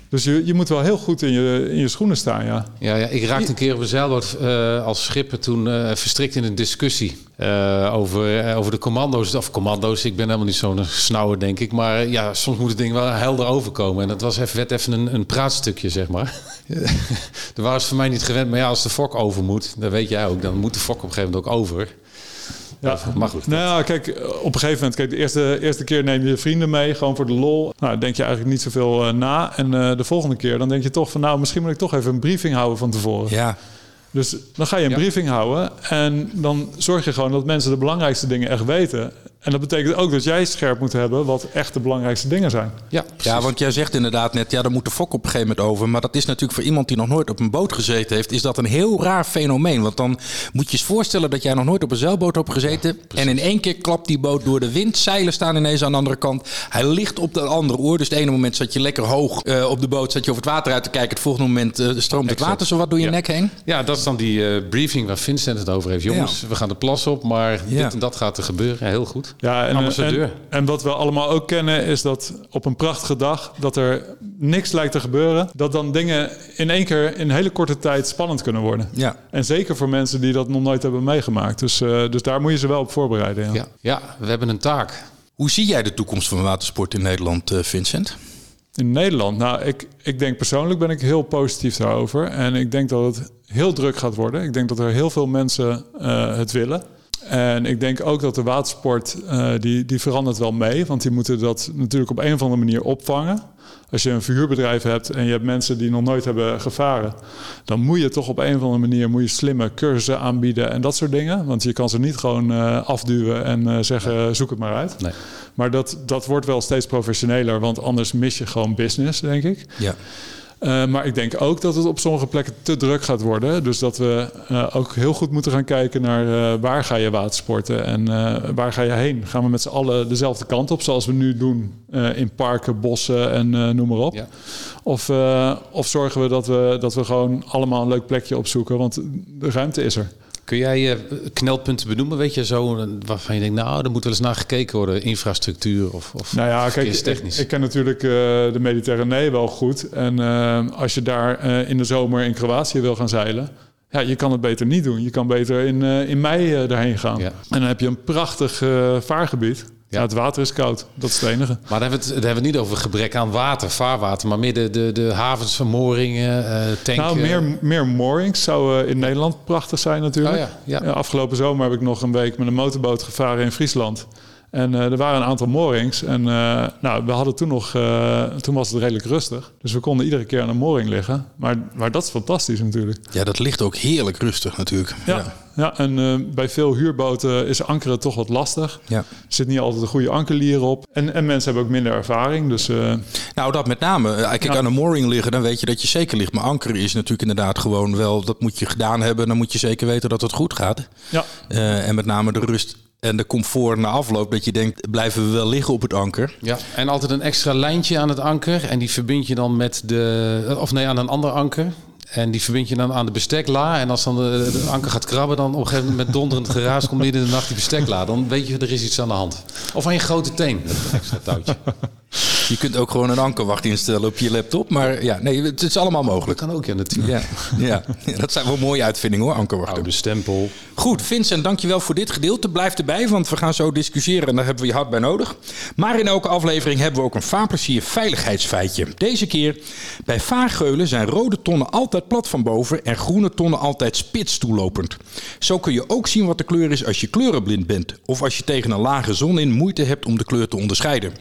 Dus je, je moet wel heel goed in je, in je schoenen staan, ja. Ja, ja ik raakte een keer op een zeilboot uh, als schipper toen uh, verstrikt in een discussie uh, over, over de commando's. Of commando's, ik ben helemaal niet zo'n snauwer, denk ik. Maar ja, soms moet het ding wel helder overkomen. En dat was even, werd even een, een praatstukje, zeg maar. Daar waren ze voor mij niet gewend. Maar ja, als de fok over moet, dat weet jij ook, dan moet de fok op een gegeven moment ook over. Ja, maar goed. Nou ja, kijk, op een gegeven moment, kijk, de eerste, eerste keer neem je vrienden mee, gewoon voor de lol. Nou, denk je eigenlijk niet zoveel uh, na. En uh, de volgende keer, dan denk je toch van, nou, misschien moet ik toch even een briefing houden van tevoren. Ja. Dus dan ga je een ja. briefing houden en dan zorg je gewoon dat mensen de belangrijkste dingen echt weten. En dat betekent ook dat jij scherp moet hebben wat echt de belangrijkste dingen zijn. Ja, ja, want jij zegt inderdaad net, ja, daar moet de fok op een gegeven moment over. Maar dat is natuurlijk voor iemand die nog nooit op een boot gezeten heeft, is dat een heel raar fenomeen. Want dan moet je je eens dat jij nog nooit op een zeilboot hebt gezeten. Ja, en in één keer klapt die boot door de wind. Zeilen staan ineens aan de andere kant. Hij ligt op de andere oor. Dus het ene moment zat je lekker hoog uh, op de boot, zat je over het water uit te kijken. Het volgende moment uh, stroomt het water zo wat door je ja. nek heen. Ja, dat is dan die uh, briefing waar Vincent het over heeft. Jongens, we gaan de plas op, maar dit en dat gaat er gebeuren. Heel goed. Ja, en, en, en, wat we allemaal ook kennen is dat op een prachtige dag dat er niks lijkt te gebeuren, dat dan dingen in één keer in een hele korte tijd spannend kunnen worden. Ja. En zeker voor mensen die dat nog nooit hebben meegemaakt. Dus, uh, dus daar moet je ze wel op voorbereiden. Ja. Ja, ja, we hebben een taak. Hoe zie jij de toekomst van watersport in Nederland, uh, Vincent? In Nederland? Nou, ik, ik denk persoonlijk ben ik heel positief daarover. En ik denk dat het heel druk gaat worden. Ik denk dat er heel veel mensen uh, het willen. En ik denk ook dat de watersport, uh, die, die verandert wel mee. Want die moeten dat natuurlijk op een of andere manier opvangen. Als je een verhuurbedrijf hebt en je hebt mensen die nog nooit hebben gevaren... dan moet je toch op een of andere manier moet je slimme cursussen aanbieden en dat soort dingen. Want je kan ze niet gewoon uh, afduwen en uh, zeggen zoek het maar uit. Nee. Maar dat, dat wordt wel steeds professioneler, want anders mis je gewoon business, denk ik. Ja. Uh, maar ik denk ook dat het op sommige plekken te druk gaat worden. Dus dat we uh, ook heel goed moeten gaan kijken naar uh, waar ga je watersporten en waar ga je heen. Gaan we met z'n allen dezelfde kant op, zoals we nu doen in parken, bossen en noem maar op. Ja. Of, of zorgen we dat, we dat we gewoon allemaal een leuk plekje opzoeken, want de ruimte is er. Kun jij uh, knelpunten benoemen, weet je, zo waarvan je denkt, nou, er moet wel eens naar gekeken worden, infrastructuur of, of nou ja, kijk, ik, ik, ken natuurlijk uh, de Mediterranee wel goed. En uh, als je daar in de zomer in Kroatië wil gaan zeilen, ja, je kan het beter niet doen. Je kan beter in, in mei daarheen gaan. Ja. En dan heb je een prachtig vaargebied. Ja. het water is koud. Dat is het enige. Maar dan hebben we het, hebben we het niet over gebrek aan water, vaarwater, maar meer de, de, de havens van mooringen, uh, tanken. Nou, meer, meer moorings zou uh, in Nederland prachtig zijn natuurlijk. Oh, ja. Ja. afgelopen zomer heb ik nog een week met een motorboot gevaren in Friesland. En uh, er waren een aantal moorings. En uh, nou, we hadden toen nog, uh, toen was het redelijk rustig. Dus we konden iedere keer aan een mooring liggen. Maar, maar dat is fantastisch natuurlijk. Ja, dat ligt ook heerlijk rustig natuurlijk. Ja, ja. ja en bij veel huurboten is ankeren toch wat lastig. Ja. Er zit niet altijd een goede ankerlier op. En, en mensen hebben ook minder ervaring. Dus, nou, dat met name. Kijk, ja. aan een mooring liggen, dan weet je dat je zeker ligt. Maar ankeren is natuurlijk inderdaad gewoon wel... dat moet je gedaan hebben. Dan moet je zeker weten dat het goed gaat. Ja. en met name de rust en de comfort na afloop dat je denkt, blijven we wel liggen op het anker. Ja, en altijd een extra lijntje aan het anker. En die verbind je dan met de, of nee, aan een ander anker. En die verbind je dan aan de bestekla. En als dan de, anker gaat krabben, dan op een gegeven moment met donderend geraas komt midden in de nacht die bestekla. Dan weet je, er is iets aan de hand. Of aan je grote teen, met een extra touwtje. Je kunt ook gewoon een ankerwacht instellen op je laptop. Maar ja, nee, het is allemaal mogelijk. Dat kan ook, ja, natuurlijk. Ja, ja. dat zijn wel mooie uitvindingen hoor, ankerwachten. Oude stempel. Goed, Vincent, dankjewel voor dit gedeelte. Blijf erbij, want we gaan zo discussiëren en daar hebben we je hard bij nodig. Maar in elke aflevering hebben we ook een vaarplezier veiligheidsfeitje. Deze keer, bij vaargeulen zijn rode tonnen altijd plat van boven en groene tonnen altijd spits toelopend. Zo kun je ook zien wat de kleur is als je kleurenblind bent. Of als je tegen een lage zon in moeite hebt om de kleur te onderscheiden.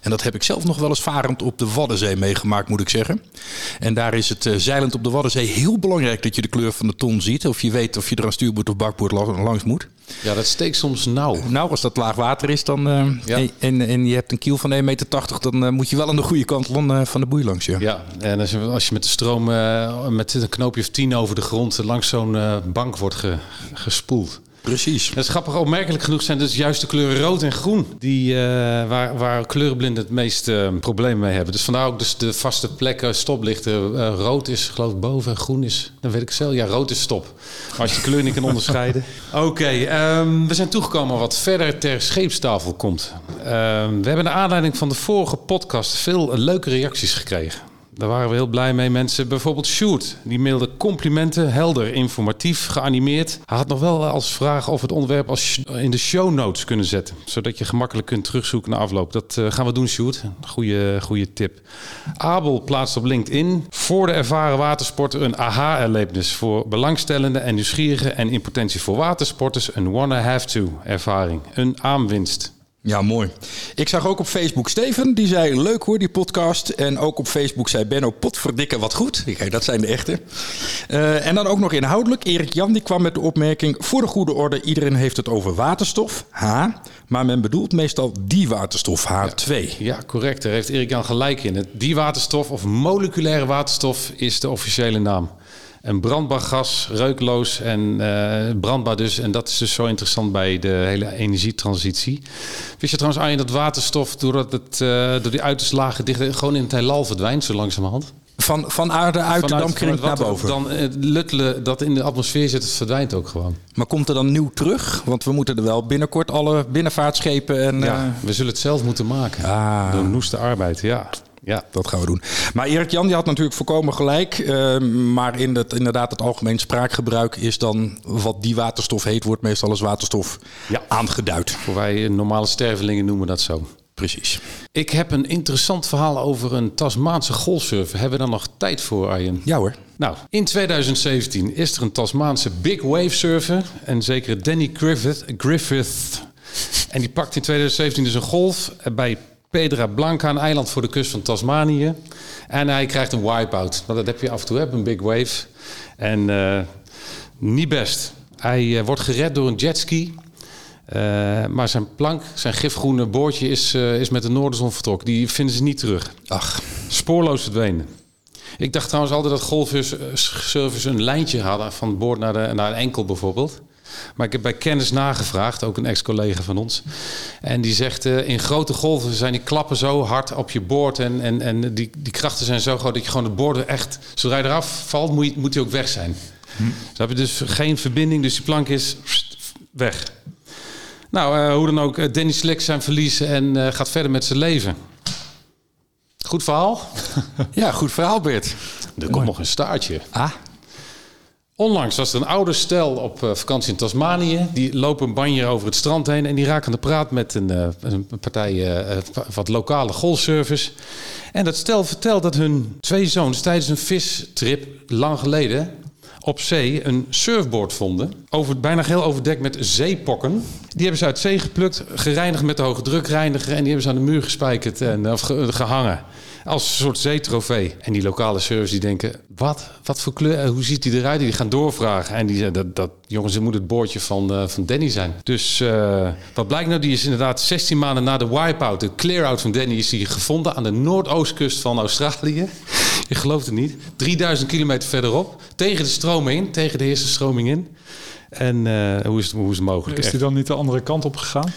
En dat heb ik zelf nog wel eens varend op de Waddenzee meegemaakt, moet ik zeggen. En daar is het uh, zeilend op de Waddenzee heel belangrijk dat je de kleur van de ton ziet. Of je weet of je er aan stuurboord of bakboord langs moet. Ja, dat steekt soms nauw. Nou, als dat laag water is dan, uh, ja. en, en, je hebt een kiel van 1,80 meter, dan uh, moet je wel aan de goede kant van, van de boei langs. Ja, ja en als je, als je met de stroom met een knoopje of 10 over de grond langs zo'n bank wordt ge, gespoeld. Precies. Dat is grappig. Opmerkelijk genoeg zijn dus juist de kleuren rood en groen die, uh, waar, waar kleurenblinden het meeste uh, problemen mee hebben. Dus vandaar ook dus de vaste plekken, stoplichten. Uh, rood is geloof ik boven, groen is, dan weet ik zelf. Ja, rood is stop. Als je de kleur niet kan onderscheiden. Oké, okay, um, we zijn toegekomen wat verder ter scheepstafel komt. Um, we hebben naar aanleiding van de vorige podcast veel leuke reacties gekregen. Daar waren we heel blij mee. Mensen, bijvoorbeeld Sjoerd, die mailde complimenten, helder, informatief, geanimeerd. Hij had nog wel als vraag of het onderwerp als in de show notes kunnen zetten. Zodat je gemakkelijk kunt terugzoeken naar afloop. Dat uh, gaan we doen, Sjoerd. Goeie, goede tip. Abel plaatst op LinkedIn voor de ervaren watersporter een aha-erlevenis. Voor belangstellenden en nieuwsgierigen en in potentie voor watersporters een wanna-have-to ervaring. Een aanwinst. Ja, mooi. Ik zag ook op Facebook Steven, die zei leuk hoor, die podcast. En ook op Facebook zei Benno, potverdikke wat goed. Kijk, dat zijn de echte. Uh, en dan ook nog inhoudelijk. Erik Jan die kwam met de opmerking, voor de goede orde, iedereen heeft het over waterstof, H. Maar men bedoelt meestal die waterstof, H2. Ja, ja correct. Daar heeft Erik Jan gelijk in. Die waterstof of moleculaire waterstof is de officiële naam. Een brandbaar gas, reukloos en uh, brandbaar dus. En dat is dus zo interessant bij de hele energietransitie. Wist je trouwens, Arjen, dat waterstof, doordat het uh, door die uiterste lagen dicht, gewoon in het heelal verdwijnt, zo langzamerhand? Van, van aarde uit de dampkring naar boven. Dan het luttelen dat in de atmosfeer zit, het verdwijnt ook gewoon. Maar komt er dan nieuw terug? Want we moeten er wel binnenkort alle binnenvaartschepen en... Ja, uh... we zullen het zelf moeten maken. Ah. Door noeste arbeid, ja. Ja, dat gaan we doen. Maar Erik Jan die had natuurlijk voorkomen gelijk. Uh, maar in het, inderdaad, het algemeen spraakgebruik is dan wat die waterstof heet, wordt meestal als waterstof ja. aangeduid. Voor wij normale stervelingen noemen dat zo. Precies. Ik heb een interessant verhaal over een Tasmaanse golfsurfer. Hebben we daar nog tijd voor, Arjen? Ja hoor. Nou, in 2017 is er een Tasmaanse big wave surfer. En zeker Danny Griffith, Griffith. En die pakt in 2017 dus een golf bij Pedra Blanca, een eiland voor de kust van Tasmanië. En hij krijgt een wipeout. Nou, dat heb je af en toe, hè, een big wave. En uh, niet best. Hij uh, wordt gered door een jetski. Uh, maar zijn plank, zijn gifgroene boordje is, is met de Noorderzon vertrokken. Die vinden ze niet terug. Ach. Spoorloos verdwenen. Ik dacht trouwens altijd dat golfservice een lijntje hadden van het boord naar, de, naar een enkel bijvoorbeeld. Maar ik heb bij kennis nagevraagd, ook een ex-collega van ons. En die zegt, uh, in grote golven zijn die klappen zo hard op je boord. En, en, en die, die krachten zijn zo groot dat je gewoon het boord echt... Zodra je eraf valt, moet, je, moet hij ook weg zijn. Hm. Dus heb je dus geen verbinding, dus die plank is weg. Nou, uh, hoe dan ook, uh, Danny slikt zijn verlies en uh, gaat verder met zijn leven. Goed verhaal? ja, goed verhaal, Bert. Er komt nog een staartje. Ah. Onlangs was er een oude stel op uh, vakantie in Tasmanië. Die lopen een banjer over het strand heen en die raken aan de praat met een, uh, een partij uh, wat lokale golfservice. En dat stel vertelt dat hun twee zoons tijdens een vistrip lang geleden op zee een surfboard vonden. Over, bijna geheel overdekt met zeepokken. Die hebben ze uit zee geplukt, gereinigd met de hoge drukreiniger en die hebben ze aan de muur gespijkerd en gehangen. Als een soort zeetrofee. En die lokale service die denken, wat? Wat voor kleur? Hoe ziet hij eruit? Die gaan doorvragen. En die zeggen, dat, dat, jongens, het moet het boordje van, uh, van Danny zijn. Dus uh, wat blijkt nou? Die is inderdaad 16 maanden na de wipeout, de clear-out van Danny, is die gevonden aan de noordoostkust van Australië. Je gelooft het niet. 3000 kilometer verderop. Tegen de stroom in. Tegen de eerste stroming in. En uh, hoe, is het, hoe is het mogelijk? Is hij dan niet de andere kant op gegaan?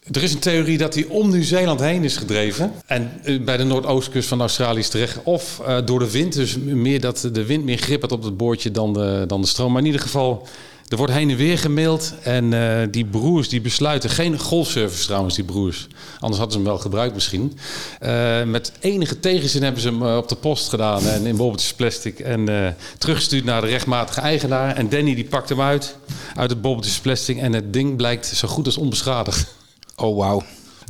Er is een theorie dat hij om Nieuw-Zeeland heen is gedreven. En bij de noordoostkust van Australië is terecht. Of uh, door de wind. Dus meer dat de wind meer grip had op het boordje dan de, dan de stroom. Maar in ieder geval, er wordt heen en weer gemaild. En uh, die broers die besluiten. Geen golfservice trouwens, die broers. Anders hadden ze hem wel gebruikt misschien. Met enige tegenzin hebben ze hem op de post gedaan. En in bobbeltjes plastic. En teruggestuurd naar de rechtmatige eigenaar. En Danny die pakt hem uit. Uit het bobbeltjes plastic. En het ding blijkt zo goed als onbeschadigd. Oh, wauw.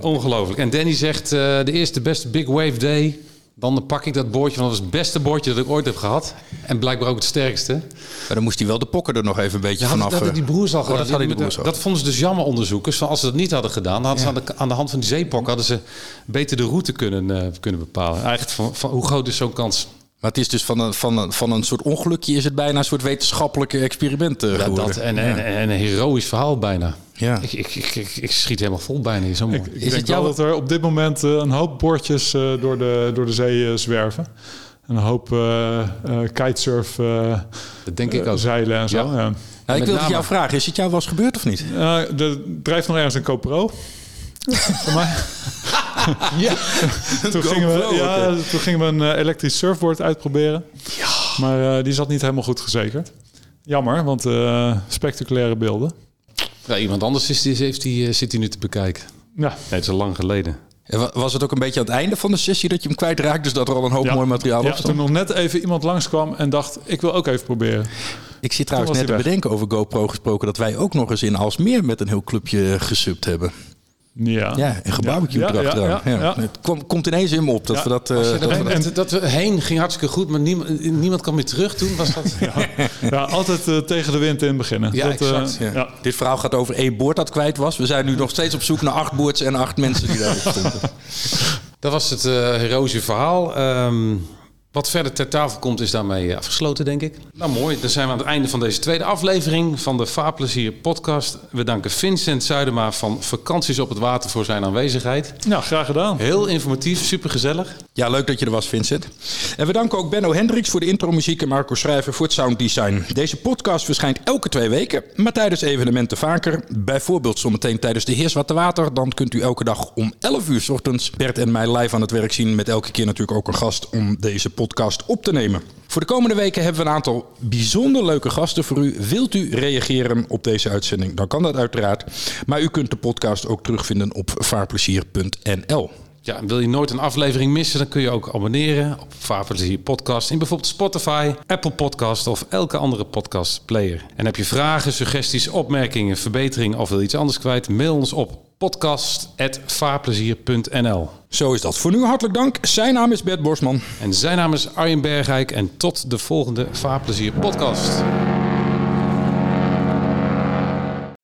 Ongelooflijk. En Danny zegt, uh, de eerste beste Big Wave Day Dan pak ik dat boordje, want dat was het beste boordje dat ik ooit heb gehad. En blijkbaar ook het sterkste. Maar dan moest hij wel de pokken er nog even een beetje Ja, vanaf. dat die eh, broers al Oh, dat hadden die broers al. dat vonden ze dus jammer, onderzoekers. Van als ze dat niet hadden gedaan, dan hadden ze aan de, aan de hand van die zeepok hadden ze beter de route kunnen, eh, kunnen bepalen. Eigenlijk van, van hoe groot is zo'n kans? Maar het is dus van een, van, een, van een soort ongelukje is het bijna een soort wetenschappelijke experiment eh, Ja, geworden. dat, en, en, en een heroïsch verhaal bijna. Ja. Ik, ik, ik, ik, ik schiet helemaal vol bijna. Zo mooi. Ik, ik Is denk het wel jouw- dat er op dit moment eh, een hoop bordjes eh, door, de, door de zee eh, zwerven. Een hoop eh eh, kitesurf eh, dat denk ik ook. zeilen en zo. Ja. Ja. Nou, ik wilde name- jou vragen, is het jou wel eens gebeurd of niet? Eh, er drijft nog ergens een GoPro. Voor mij. Ja. Toen gingen, we, ja, toen gingen we een eh, elektrisch surfboard uitproberen. Maar eh, die zat niet helemaal goed gezekerd. Jammer, want eh, spectaculaire beelden. Ja, iemand anders is die, heeft die, eh, zit die nu te bekijken. Ja, Nee, het is al lang geleden. En wa- Was het ook een beetje aan het einde van de sessie dat je hem kwijtraakt? Dus dat er al een hoop Ja. mooi materiaal ja op toen stond? nog net even iemand langskwam en dacht, ik wil ook even proberen. Ik zit trouwens net te bedenken over GoPro gesproken... dat wij ook nog eens in Alsmeer met een heel clubje gesubt hebben. Ja, Ja, en gebarbecue Ja, ja, ja, Ja, ja. Het komt ineens in me op dat Ja. we dat... eh, dat we dat, dat- dat, dat we heen ging hartstikke goed, maar niemand, niemand kwam meer terug toen. Was dat... Ja, altijd eh, tegen de wind in beginnen. Ja, Dat, eh, exact, ja. ja. Dit verhaal gaat over één boord dat kwijt was. We zijn nu nog steeds op zoek naar acht boords en acht mensen die daarop stonden. Dat was het eh heroïsche verhaal. Ehm, wat verder ter tafel komt is daarmee eh, afgesloten, denk ik. Nou mooi, dan zijn we aan het einde van deze tweede aflevering van de Vaarplezier podcast. We danken Vincent Zuidema van Vakanties op het Water voor zijn aanwezigheid. ja, graag gedaan. Heel informatief, supergezellig. Ja, leuk dat je er was, Vincent. En we danken ook Benno Hendricks voor de intromuziek en Marco Schrijver voor het sounddesign. Deze podcast verschijnt elke twee weken, maar tijdens evenementen vaker. Bijvoorbeeld zometeen tijdens de Heers Wat te Water. Dan kunt u elke dag om 11 uur 's ochtends Bert en mij live aan het werk zien. Met elke keer natuurlijk ook een gast om deze podcast op te nemen. Voor de komende weken hebben we een aantal bijzonder leuke gasten voor u. Wilt u reageren op deze uitzending? Dan kan dat uiteraard. Maar u kunt de podcast ook terugvinden op vaarplezier.nl. Ja, en wil je nooit een aflevering missen, dan kun je ook abonneren op Vaarplezier Podcast in bijvoorbeeld Spotify, Apple Podcast of elke andere podcast player. En heb je vragen, suggesties, opmerkingen, verbeteringen of wil je iets anders kwijt, mail ons op podcast.vaarplezier.nl. Zo is dat. Voor nu hartelijk dank. Zijn naam is Bert Borsman. En zijn naam is Arjen Bergijk en tot de volgende Vaarplezier Podcast.